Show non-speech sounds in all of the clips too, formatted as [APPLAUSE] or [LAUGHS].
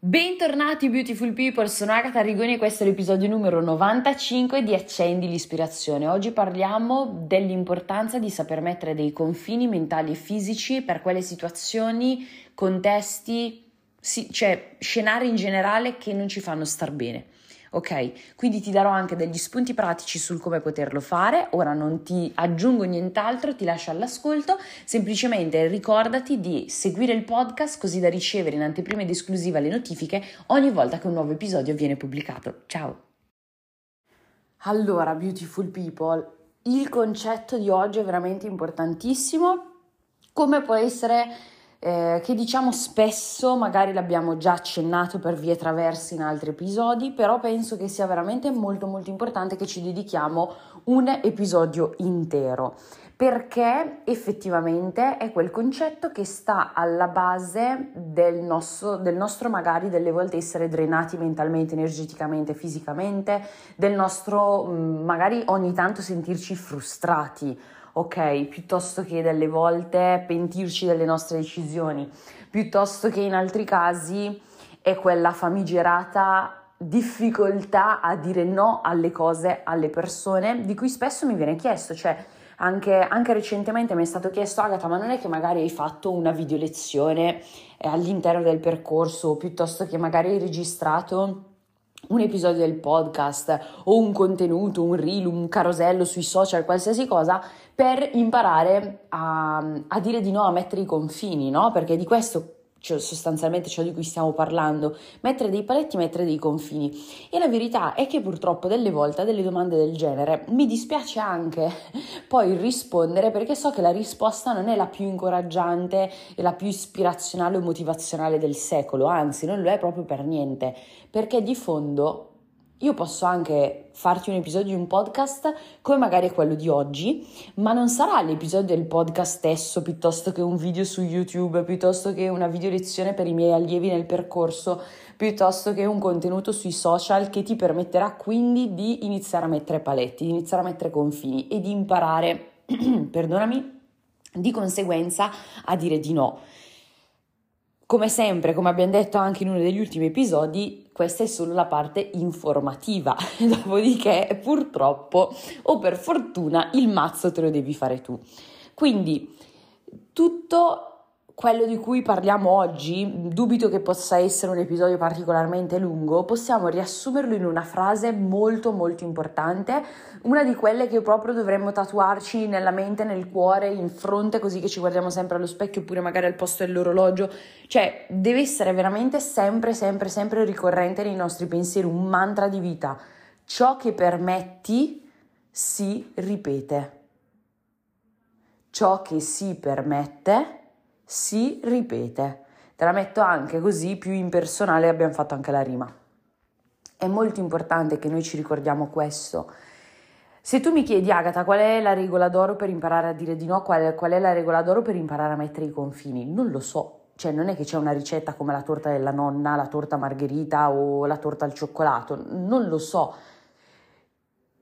Bentornati beautiful people, sono Agatha Rigoni e questo è l'episodio numero 95 di Accendi l'ispirazione. Oggi parliamo dell'importanza di saper mettere dei confini mentali e fisici per quelle situazioni, contesti, cioè scenari in generale che non ci fanno star bene ok? Quindi ti darò anche degli spunti pratici sul come poterlo fare. Ora non ti aggiungo nient'altro, ti lascio all'ascolto. Semplicemente ricordati di seguire il podcast così da ricevere in anteprima ed esclusiva le notifiche ogni volta che un nuovo episodio viene pubblicato. Ciao! Allora, beautiful people, il concetto di oggi è veramente importantissimo. Come può essere eh, che diciamo spesso, magari l'abbiamo già accennato per vie traverse in altri episodi, però penso che sia veramente molto molto importante che ci dedichiamo un episodio intero. Perché effettivamente è quel concetto che sta alla base del nostro, del nostro, magari delle volte essere drenati mentalmente, energeticamente, fisicamente, del nostro mm, magari ogni tanto sentirci frustrati ok, piuttosto che delle volte pentirci delle nostre decisioni, piuttosto che in altri casi è quella famigerata difficoltà a dire no alle cose, alle persone, di cui spesso mi viene chiesto, cioè anche, anche recentemente mi è stato chiesto, Agata, ma non è che magari hai fatto una video lezione eh, all'interno del percorso, piuttosto che magari hai registrato un episodio del podcast o un contenuto, un reel, un carosello sui social, qualsiasi cosa, per imparare a, a dire di no, a mettere i confini, no? Perché di questo cioè sostanzialmente ciò di cui stiamo parlando, mettere dei paletti, mettere dei confini. E la verità è che purtroppo delle volte a delle domande del genere mi dispiace anche [LAUGHS] poi rispondere perché so che la risposta non è la più incoraggiante e la più ispirazionale o motivazionale del secolo, anzi non lo è proprio per niente, perché di fondo io posso anche farti un episodio di un podcast come magari quello di oggi, ma non sarà l'episodio del podcast stesso piuttosto che un video su YouTube, piuttosto che una video lezione per i miei allievi nel percorso, piuttosto che un contenuto sui social che ti permetterà quindi di iniziare a mettere paletti, di iniziare a mettere confini e di imparare, [CLEARS THROAT] perdonami, di conseguenza a dire di no. Come sempre, come abbiamo detto anche in uno degli ultimi episodi, questa è solo la parte informativa, [LAUGHS] dopodiché purtroppo o per fortuna il mazzo te lo devi fare tu. Quindi tutto quello di cui parliamo oggi, dubito che possa essere un episodio particolarmente lungo, possiamo riassumerlo in una frase molto molto importante, una di quelle che proprio dovremmo tatuarci nella mente, nel cuore, in fronte, così che ci guardiamo sempre allo specchio oppure magari al posto dell'orologio, cioè deve essere veramente sempre, sempre, sempre ricorrente nei nostri pensieri, un mantra di vita. Ciò che permetti si ripete. Ciò che si permette si ripete. Te la metto anche così più impersonale abbiamo fatto anche la rima. È molto importante che noi ci ricordiamo questo. Se tu mi chiedi, Agata, qual è la regola d'oro per imparare a dire di no, qual è, qual è la regola d'oro per imparare a mettere i confini? Non lo so. Cioè, non è che c'è una ricetta come la torta della nonna, la torta margherita o la torta al cioccolato, non lo so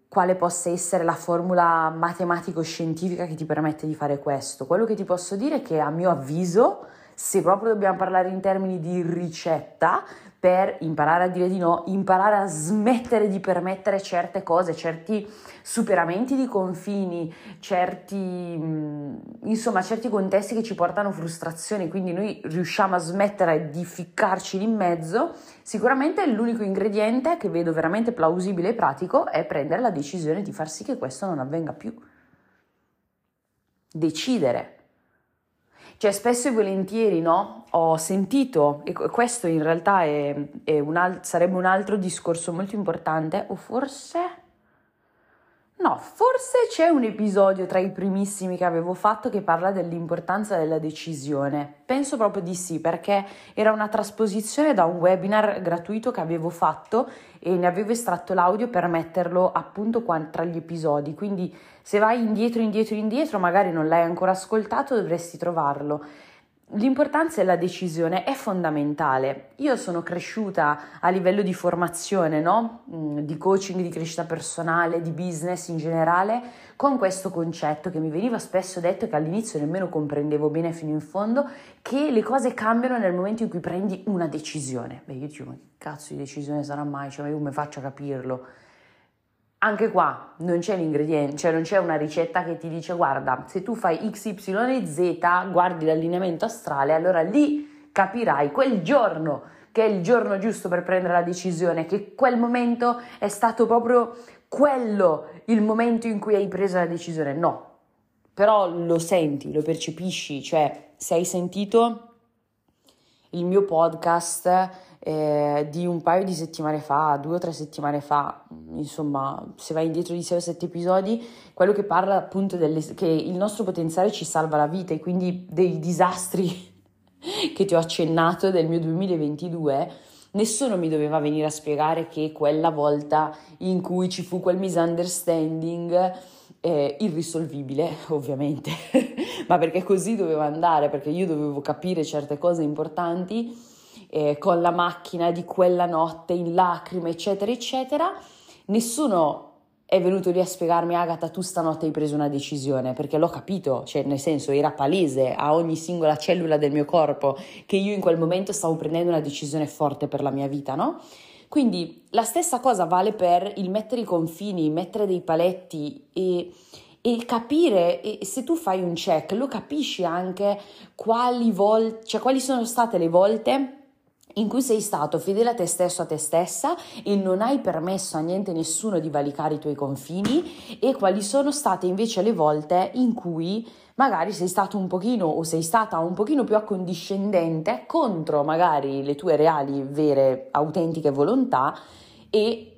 quale possa essere la formula matematico-scientifica che ti permette di fare questo. Quello che ti posso dire è che a mio avviso, se proprio dobbiamo parlare in termini di ricetta, per imparare a dire di no, imparare a smettere di permettere certe cose, certi superamenti di confini, certi, insomma, certi contesti che ci portano frustrazioni, quindi noi riusciamo a smettere di ficcarci in mezzo, sicuramente l'unico ingrediente che vedo veramente plausibile e pratico è prendere la decisione di far sì che questo non avvenga più. Decidere cioè, spesso e volentieri, no? Ho sentito, e questo in realtà è, è un al- sarebbe un altro discorso molto importante, o forse No, forse c'è un episodio tra i primissimi che avevo fatto che parla dell'importanza della decisione. Penso proprio di sì, perché era una trasposizione da un webinar gratuito che avevo fatto e ne avevo estratto l'audio per metterlo appunto qua tra gli episodi. Quindi se vai indietro, indietro, indietro, magari non l'hai ancora ascoltato, dovresti trovarlo. L'importanza della decisione è fondamentale. Io sono cresciuta a livello di formazione, no? Mm, di coaching, di crescita personale, di business in generale, con questo concetto che mi veniva spesso detto che all'inizio nemmeno comprendevo bene fino in fondo, che le cose cambiano nel momento in cui prendi una decisione. Beh, io dico, ma che cazzo di decisione sarà mai? Cioè, io come faccio a capirlo? Anche qua non c'è l'ingrediente, cioè non c'è una ricetta che ti dice guarda, se tu fai X, Y e Z, guardi l'allineamento astrale, allora lì capirai quel giorno che è il giorno giusto per prendere la decisione, che quel momento è stato proprio quello il momento in cui hai preso la decisione. No, però lo senti, lo percepisci, cioè se hai sentito il mio podcast eh, di un paio di settimane fa, due o tre settimane fa, insomma, se vai indietro di 6 o 7 episodi, quello che parla appunto delle, che il nostro potenziale ci salva la vita e quindi dei disastri [LAUGHS] che ti ho accennato del mio 2022, nessuno mi doveva venire a spiegare che quella volta in cui ci fu quel misunderstanding eh, irrisolvibile, [LAUGHS] ovviamente, [LAUGHS] ma perché così doveva andare, perché io dovevo capire certe cose importanti eh, con la macchina di quella notte in lacrime, eccetera, eccetera. Nessuno è venuto lì a spiegarmi Agata tu stanotte hai preso una decisione perché l'ho capito, cioè nel senso era palese a ogni singola cellula del mio corpo che io in quel momento stavo prendendo una decisione forte per la mia vita, no? Quindi la stessa cosa vale per il mettere i confini, mettere dei paletti e, e capire, e se tu fai un check, lo capisci anche quali, vol- cioè, quali sono state le volte in cui sei stato fedele a te stesso, a te stessa e non hai permesso a niente nessuno di valicare i tuoi confini? E quali sono state invece le volte in cui magari sei stato un pochino o sei stata un pochino più accondiscendente contro magari le tue reali, vere, autentiche volontà e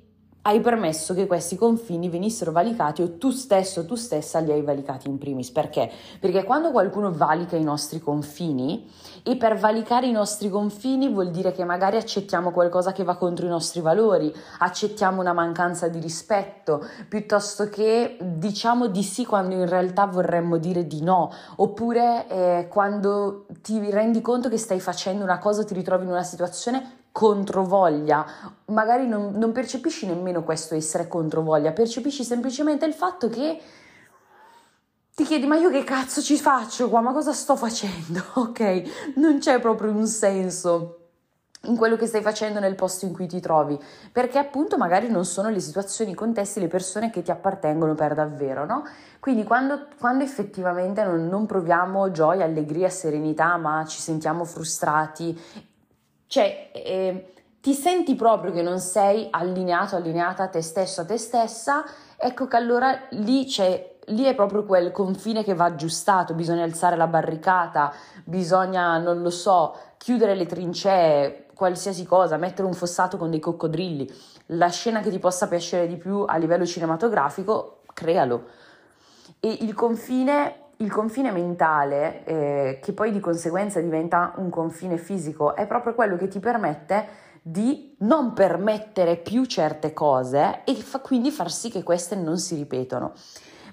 hai permesso che questi confini venissero valicati o tu stesso, tu stessa li hai valicati in primis. Perché? Perché quando qualcuno valica i nostri confini e per valicare i nostri confini vuol dire che magari accettiamo qualcosa che va contro i nostri valori, accettiamo una mancanza di rispetto, piuttosto che diciamo di sì quando in realtà vorremmo dire di no, oppure eh, quando ti rendi conto che stai facendo una cosa ti ritrovi in una situazione controvoglia, magari non, non percepisci nemmeno questo essere controvoglia, percepisci semplicemente il fatto che ti chiedi ma io che cazzo ci faccio qua, ma cosa sto facendo? [LAUGHS] Ok, non c'è proprio un senso in quello che stai facendo nel posto in cui ti trovi, perché appunto magari non sono le situazioni, i contesti, le persone che ti appartengono per davvero, no? Quindi quando, quando effettivamente non, non, proviamo gioia, allegria, serenità, ma ci sentiamo frustrati cioè, eh, ti senti proprio che non sei allineato, allineata a te stesso, a te stessa, ecco che allora lì c'è lì è proprio quel confine che va aggiustato, bisogna alzare la barricata, bisogna, non lo so, chiudere le trincee, qualsiasi cosa, mettere un fossato con dei coccodrilli, la scena che ti possa piacere di più a livello cinematografico, crealo. E il confine il confine mentale, eh, che poi di conseguenza diventa un confine fisico, è proprio quello che ti permette di non permettere più certe cose e fa, quindi far sì che queste non si ripetono.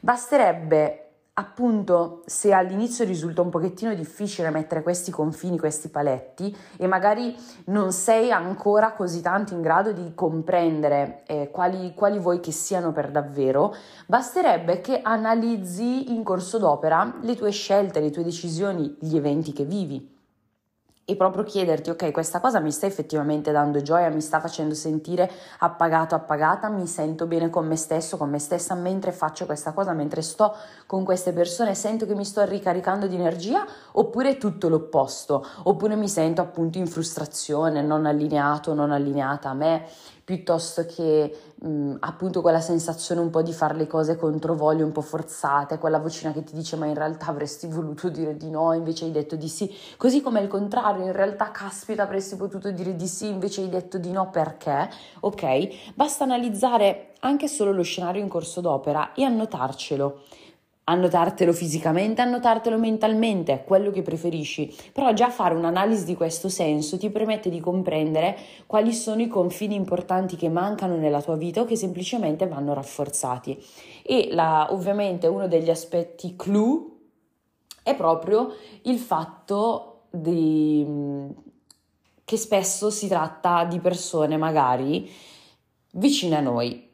Basterebbe appunto se all'inizio risulta un pochettino difficile mettere questi confini, questi paletti e magari non sei ancora così tanto in grado di comprendere eh, quali, quali vuoi che siano per davvero, basterebbe che analizzi in corso d'opera le tue scelte, le tue decisioni, gli eventi che vivi e proprio chiederti, ok, questa cosa mi sta effettivamente dando gioia, mi sta facendo sentire appagato, appagata, mi sento bene con me stesso, con me stessa mentre faccio questa cosa, mentre sto con queste persone, sento che mi sto ricaricando di energia, oppure è tutto l'opposto, oppure mi sento appunto in frustrazione, non allineato, non allineata a me piuttosto che mh, appunto quella sensazione un po' di fare le cose contro voglia, un po' forzate, quella vocina che ti dice ma in realtà avresti voluto dire di no, invece hai detto di sì, così come il contrario, in realtà caspita avresti potuto dire di sì, invece hai detto di no. Perché, ok? Basta analizzare anche solo lo scenario in corso d'opera e annotarcelo annotartelo fisicamente, annotartelo mentalmente, quello che preferisci, però già fare un'analisi di questo senso ti permette di comprendere quali sono i confini importanti che mancano nella tua vita o che semplicemente vanno rafforzati. E la, ovviamente uno degli aspetti clou è proprio il fatto di, che spesso si tratta di persone magari vicine a noi,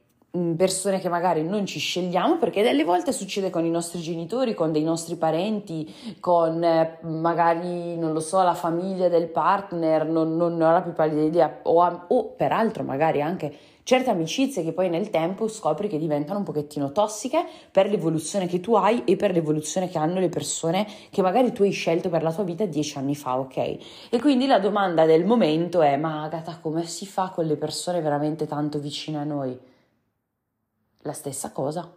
persone che magari non ci scegliamo perché delle volte succede con i nostri genitori, con dei nostri parenti, con eh, magari, non lo so, la famiglia del partner, non, non ho la più pallida idea, o, o peraltro magari anche certe amicizie che poi nel tempo scopri che diventano un pochettino tossiche per l'evoluzione che tu hai e per l'evoluzione che hanno le persone che magari tu hai scelto per la tua vita dieci anni fa, ok? E quindi la domanda del momento è, ma Agata, come si fa con le persone veramente tanto vicine a noi? La stessa cosa.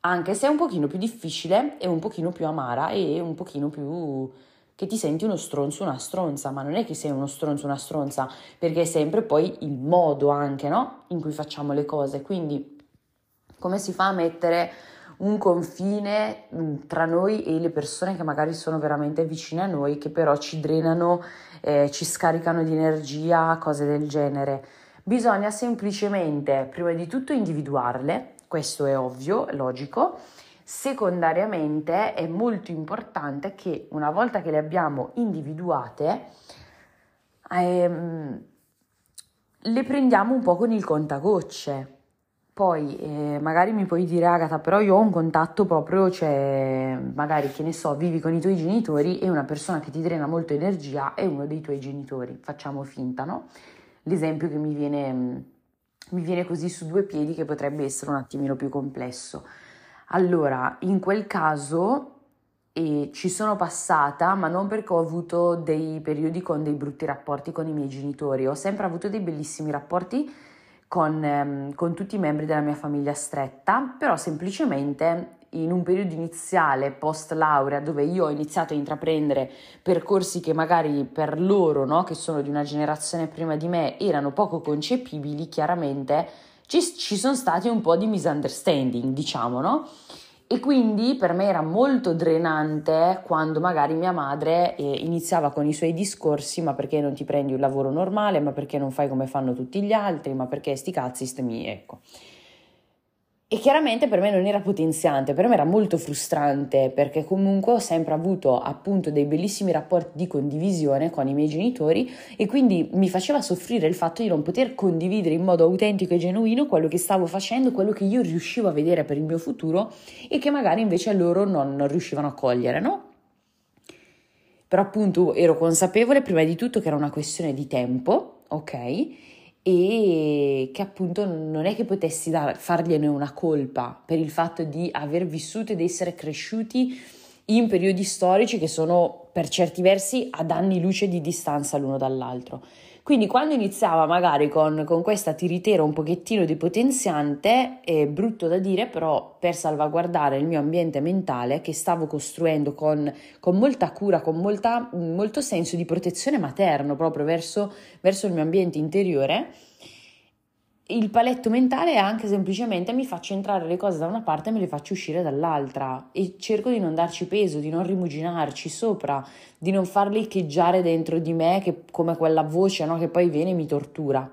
Anche se è un pochino più difficile e un pochino più amara e un pochino più che ti senti uno stronzo, una stronza, ma non è che sei uno stronzo, una stronza, perché è sempre poi il modo anche, no? In cui facciamo le cose. Quindi come si fa a mettere un confine mm, tra noi e le persone che magari sono veramente vicine a noi, che però ci drenano, eh, ci scaricano di energia, cose del genere. Bisogna semplicemente, prima di tutto, individuarle, questo è ovvio, logico. Secondariamente è molto importante che una volta che le abbiamo individuate, ehm, le prendiamo un po' con il contagocce. Poi eh, magari mi puoi dire Agata, però io ho un contatto proprio, cioè magari che ne so, vivi con i tuoi genitori e una persona che ti drena molto energia è uno dei tuoi genitori, facciamo finta, no? L'esempio che mi viene, mi viene così su due piedi che potrebbe essere un attimino più complesso. Allora, in quel caso e ci sono passata, ma non perché ho avuto dei periodi con dei brutti rapporti con i miei genitori, ho sempre avuto dei bellissimi rapporti con, ehm, con tutti i membri della mia famiglia stretta, però semplicemente in un periodo iniziale post laurea dove io ho iniziato a intraprendere percorsi che magari per loro, no, che sono di una generazione prima di me, erano poco concepibili, chiaramente ci, ci sono stati un po' di misunderstanding, diciamo, no? E quindi per me era molto drenante quando magari mia madre eh, iniziava con i suoi discorsi, ma perché non ti prendi un lavoro normale, ma perché non fai come fanno tutti gli altri, ma perché sti cazzi, sti mi, ecco. E chiaramente per me non era potenziante, per me era molto frustrante perché comunque ho sempre avuto appunto dei bellissimi rapporti di condivisione con i miei genitori e quindi mi faceva soffrire il fatto di non poter condividere in modo autentico e genuino quello che stavo facendo, quello che io riuscivo a vedere per il mio futuro e che magari invece loro non, non riuscivano a cogliere, no? Però appunto ero consapevole prima di tutto che era una questione di tempo, ok? E che appunto non è che potessi dar, fargliene una colpa per il fatto di aver vissuto ed essere cresciuti in periodi storici che sono per certi versi ad anni luce di distanza l'uno dall'altro. Quindi quando iniziava magari con, con questa tiritera un pochettino depotenziante, è brutto da dire, però per salvaguardare il mio ambiente mentale che stavo costruendo con, con molta cura, con molta, molto senso di protezione materno proprio verso, verso il mio ambiente interiore, il paletto mentale è anche semplicemente mi faccio entrare le cose da una parte e me le faccio uscire dall'altra e cerco di non darci peso, di non rimuginarci sopra, di non farle echeggiare dentro di me che, come quella voce no, che poi viene e mi tortura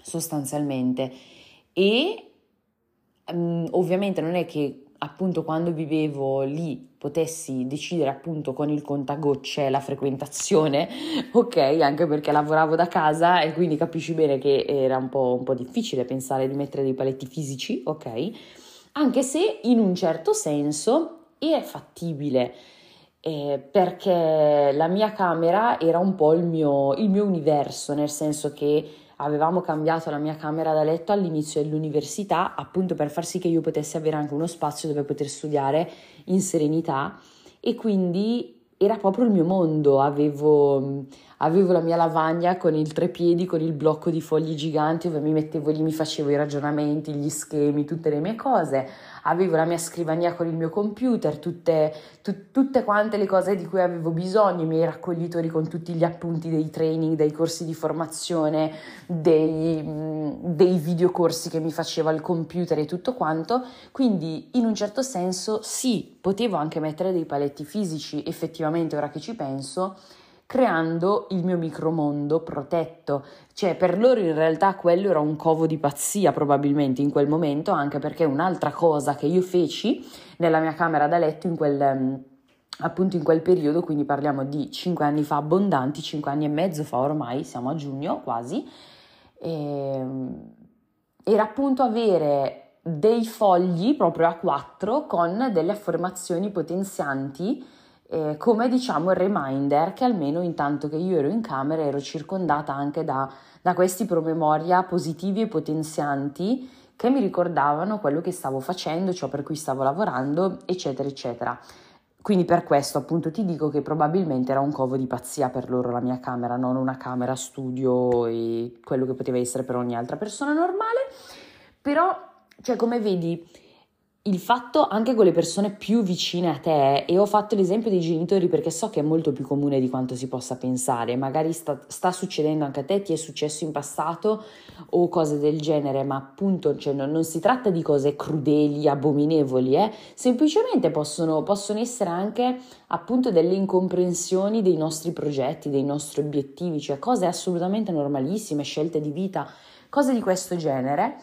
sostanzialmente. E um, ovviamente non è che appunto quando vivevo lì potessi decidere appunto con il contagocce la frequentazione, [LAUGHS] ok, anche perché lavoravo da casa e quindi capisci bene che era un po', un po difficile pensare di mettere dei paletti fisici, ok, anche se in un certo senso è fattibile. Eh, perché la mia camera era un po' il mio, il mio universo, nel senso che avevamo cambiato la mia camera da letto all'inizio dell'università appunto per far sì che io potessi avere anche uno spazio dove poter studiare in serenità. E quindi era proprio il mio mondo, avevo, avevo, la mia lavagna con il trepiedi, con il blocco di fogli giganti dove mi mettevo lì, mi facevo i ragionamenti, gli schemi, tutte le mie cose, avevo la mia scrivania con il mio computer, tutte, tu, tutte quante le cose di cui avevo bisogno, i miei raccoglitori con tutti gli appunti dei training, dei corsi di formazione, dei, dei videocorsi che mi faceva il computer e tutto quanto, quindi in un certo senso sì, potevo anche mettere dei paletti fisici, effettivamente ora che ci penso, creando il mio micromondo protetto. Cioè, per loro in realtà quello era un covo di pazzia probabilmente in quel momento, anche perché un'altra cosa che io feci nella mia camera da letto in quel, appunto in quel periodo, quindi parliamo di 5 anni fa abbondanti, 5 anni e mezzo fa ormai, siamo a giugno quasi, ehm, era appunto avere dei fogli proprio a quattro con delle affermazioni potenzianti eh, come diciamo il reminder che almeno intanto che io ero in camera ero circondata anche da, da questi promemoria positivi e potenzianti che mi ricordavano quello che stavo facendo, ciò per cui stavo lavorando, eccetera, eccetera. Quindi per questo appunto ti dico che probabilmente era un covo di pazzia per loro la mia camera, non una camera studio e quello che poteva essere per ogni altra persona normale. Però, cioè come vedi, il fatto anche con le persone più vicine a te, e ho fatto l'esempio dei genitori perché so che è molto più comune di quanto si possa pensare, magari sta, sta succedendo anche a te, ti è successo in passato o cose del genere, ma appunto cioè, non, non, si tratta di cose crudeli, abominevoli, eh? semplicemente possono, possono essere anche appunto delle incomprensioni dei nostri progetti, dei nostri obiettivi, cioè cose assolutamente normalissime, scelte di vita, cose di questo genere.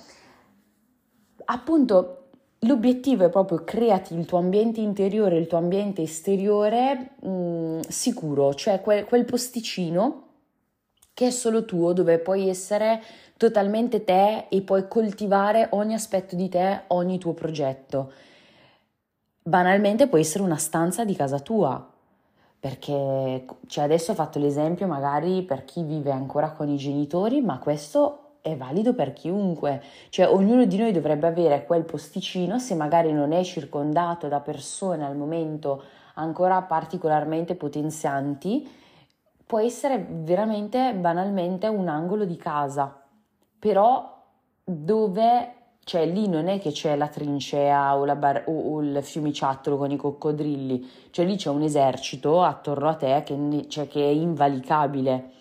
Appunto L'obiettivo è proprio creati il tuo ambiente interiore, il tuo ambiente esteriore mh, mm, sicuro, cioè quel, quel posticino che è solo tuo, dove puoi essere totalmente te e puoi coltivare ogni aspetto di te, ogni tuo progetto. Banalmente può essere una stanza di casa tua, perché cioè adesso ho fatto l'esempio magari per chi vive ancora con i genitori, ma questo è valido per chiunque, cioè ognuno di noi dovrebbe avere quel posticino se magari non è circondato da persone al momento ancora particolarmente potenzianti, può essere veramente banalmente un angolo di casa, però dove cioè lì non è che c'è la trincea o, la bar- o, o il fiumiciattolo con i coccodrilli, cioè lì c'è un esercito attorno a te che, cioè, che è invalicabile.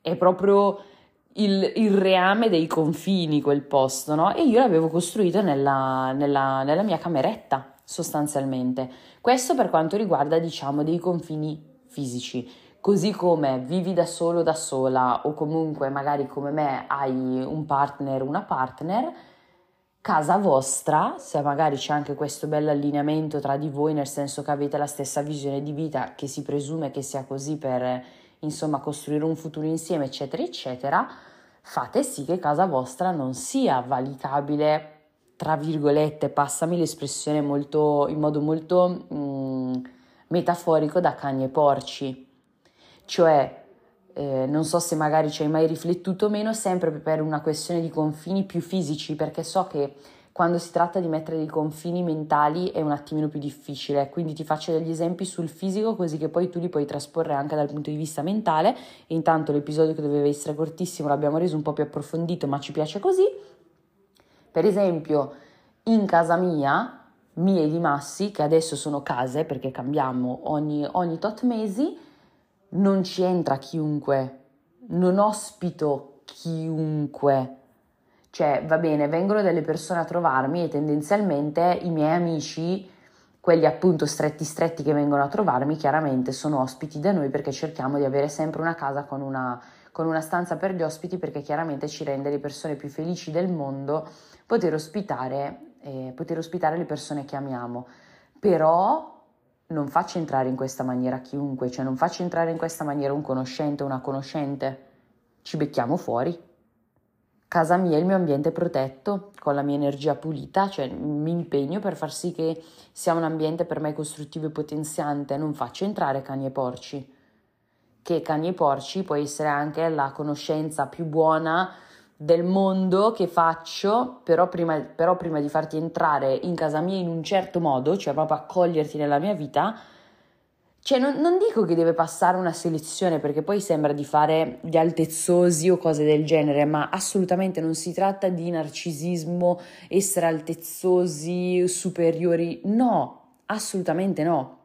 È proprio il, il, reame dei confini, quel posto, no? E io l'avevo costruito nella, nella, nella mia cameretta, sostanzialmente. Questo per quanto riguarda, diciamo, dei confini fisici. Così come vivi da solo, da sola, o comunque magari come me hai un partner, una partner, casa vostra, se magari c'è anche questo bel allineamento tra di voi, nel senso che avete la stessa visione di vita, che si presume che sia così per insomma costruire un futuro insieme, eccetera, eccetera, fate sì che casa vostra non sia valicabile, tra virgolette, passami l'espressione molto, in modo molto mh, mm, metaforico da cani e porci. Cioè, eh, non so se magari ci hai mai riflettuto meno, sempre per una questione di confini più fisici, perché so che quando si tratta di mettere dei confini mentali è un attimino più difficile, quindi ti faccio degli esempi sul fisico così che poi tu li puoi trasporre anche dal punto di vista mentale. Intanto l'episodio che doveva essere cortissimo l'abbiamo reso un po' più approfondito ma ci piace così. Per esempio in casa mia, mia e di Massi, che adesso sono case perché cambiamo ogni, ogni tot mesi, non ci entra chiunque, non ospito chiunque cioè, va bene, vengono delle persone a trovarmi e tendenzialmente i miei amici, quelli appunto stretti stretti che vengono a trovarmi, chiaramente sono ospiti da noi perché cerchiamo di avere sempre una casa con una, con una stanza per gli ospiti perché chiaramente ci rende le persone più felici del mondo poter ospitare, eh, poter ospitare le persone che amiamo. Però non faccio entrare in questa maniera chiunque, cioè non faccio entrare in questa maniera un conoscente o una conoscente, ci becchiamo fuori casa mia il mio ambiente protetto con la mia energia pulita, cioè mi impegno per far sì che sia un ambiente per me costruttivo e potenziante, non faccio entrare cani e porci. Che cani e porci può essere anche la conoscenza più buona del mondo che faccio, però prima, però prima di farti entrare in casa mia in un certo modo, cioè proprio accoglierti nella mia vita, cioè, non, non, dico che deve passare una selezione perché poi sembra di fare gli altezzosi o cose del genere, ma assolutamente non si tratta di narcisismo, essere altezzosi, superiori. No, assolutamente no.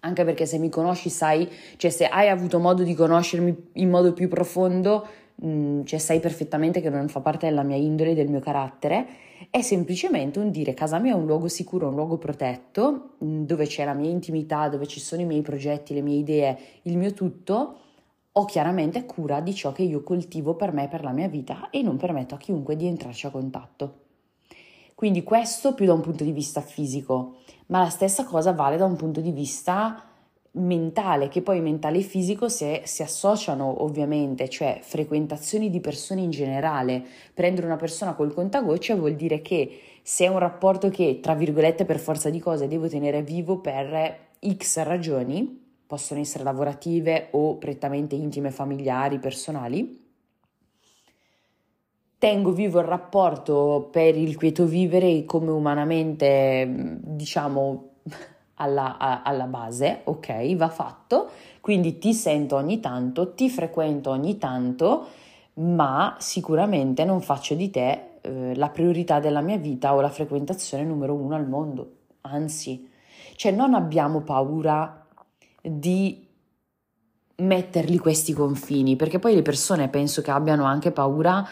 Anche perché se mi conosci sai, cioè se hai avuto modo di conoscermi in modo più profondo, mh, mm, cioè sai perfettamente che non fa parte della mia indole, del mio carattere è semplicemente un dire casa mia è un luogo sicuro, un luogo protetto, mm, dove c'è la mia intimità, dove ci sono i miei progetti, le mie idee, il mio tutto, ho chiaramente cura di ciò che io coltivo per me, per la mia vita e non permetto a chiunque di entrarci a contatto. Quindi questo più da un punto di vista fisico, ma la stessa cosa vale da un punto di vista mentale, che poi mentale e fisico se, si associano ovviamente, cioè frequentazioni di persone in generale. Prendere una persona col contagocce vuol dire che se è un rapporto che, tra virgolette, per forza di cose devo tenere vivo per X ragioni, possono essere lavorative o prettamente intime, familiari, personali, tengo vivo il rapporto per il quieto vivere come umanamente, diciamo, alla, a, alla base, ok, va fatto, quindi ti sento ogni tanto, ti frequento ogni tanto, ma sicuramente non faccio di te eh, la priorità della mia vita o la frequentazione numero uno al mondo, anzi, cioè non abbiamo paura di metterli questi confini, perché poi le persone penso che abbiano anche paura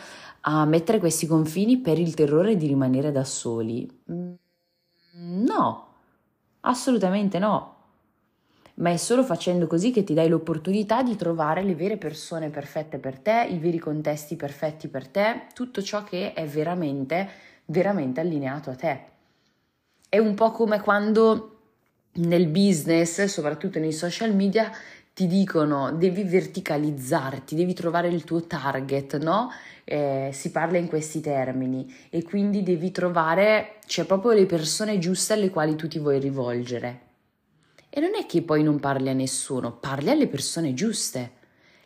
a mettere questi confini per il terrore di rimanere da soli. Mm, no, Assolutamente no. Ma è solo facendo così che ti dai l'opportunità di trovare le vere persone perfette per te, i veri contesti perfetti per te, tutto ciò che è veramente, veramente allineato a te. È un po' come quando nel business, soprattutto nei social media, ti dicono devi verticalizzarti, devi trovare il tuo target, no? Eh, si parla in questi termini e quindi devi trovare, cioè proprio le persone giuste alle quali tu ti vuoi rivolgere. E non è che poi non parli a nessuno, parli alle persone giuste.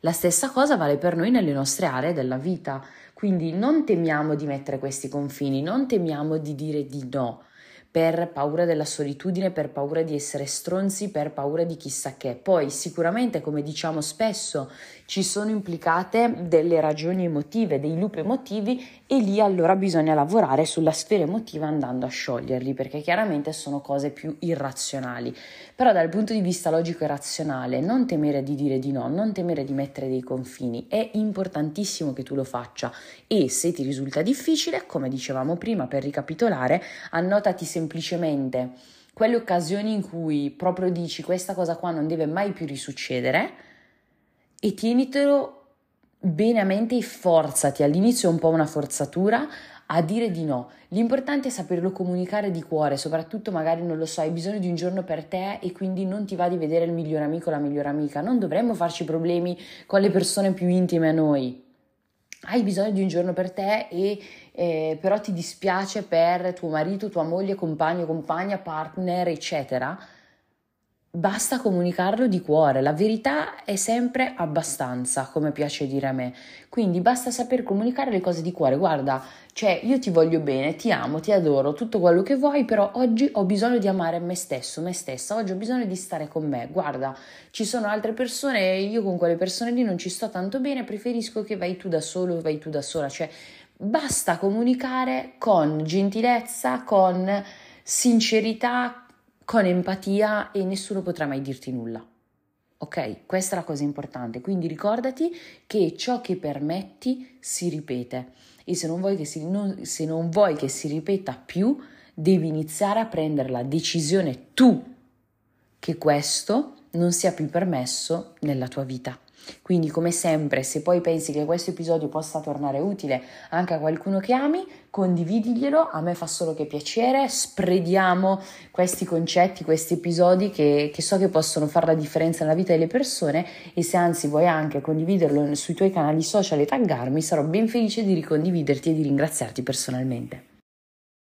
La stessa cosa vale per noi nelle nostre aree della vita, quindi non temiamo di mettere questi confini, non temiamo di dire di no per paura della solitudine, per paura di essere stronzi, per paura di chissà che. Poi sicuramente, come diciamo spesso, ci sono implicate delle ragioni emotive, dei loop emotivi e lì allora bisogna lavorare sulla sfera emotiva andando a scioglierli, perché chiaramente sono cose più irrazionali. Però dal punto di vista logico e razionale, non temere di dire di no, non temere di mettere dei confini, è importantissimo che tu lo faccia e se ti risulta difficile, come dicevamo prima per ricapitolare, annotati semplicemente semplicemente quelle occasioni in cui proprio dici questa cosa qua non deve mai più risuccedere e tienitelo bene a mente e forzati. All'inizio è un po' una forzatura a dire di no. L'importante è saperlo comunicare di cuore, soprattutto magari non lo so, hai bisogno di un giorno per te e quindi non ti va di vedere il miglior amico o la migliore amica. Non dovremmo farci problemi con le persone più intime a noi hai bisogno di un giorno per te e eh, però ti dispiace per tuo marito, tua moglie, compagno, compagna, partner, eccetera, basta comunicarlo di cuore. La verità è sempre abbastanza, come piace dire a me. Quindi basta saper comunicare le cose di cuore. Guarda, cioè io ti voglio bene, ti amo, ti adoro, tutto quello che vuoi, però oggi ho bisogno di amare me stesso, me stessa. Oggi ho bisogno di stare con me. Guarda, ci sono altre persone e io con quelle persone lì non ci sto tanto bene, preferisco che vai tu da solo, vai tu da sola, cioè basta comunicare con gentilezza, con sincerità, con empatia e nessuno potrà mai dirti nulla. Ok, questa è la cosa importante. Quindi ricordati che ciò che permetti si ripete e se non vuoi che si, non, se non vuoi che si ripeta più, devi iniziare a prendere la decisione tu che questo non sia più permesso nella tua vita. Quindi, come sempre, se poi pensi che questo episodio possa tornare utile anche a qualcuno che ami, condividiglielo, a me fa solo che piacere, sprediamo questi concetti, questi episodi che, che so che possono fare la differenza nella vita delle persone e se anzi vuoi anche condividerlo sui tuoi canali social e taggarmi, sarò ben felice di ricondividerti e di ringraziarti personalmente.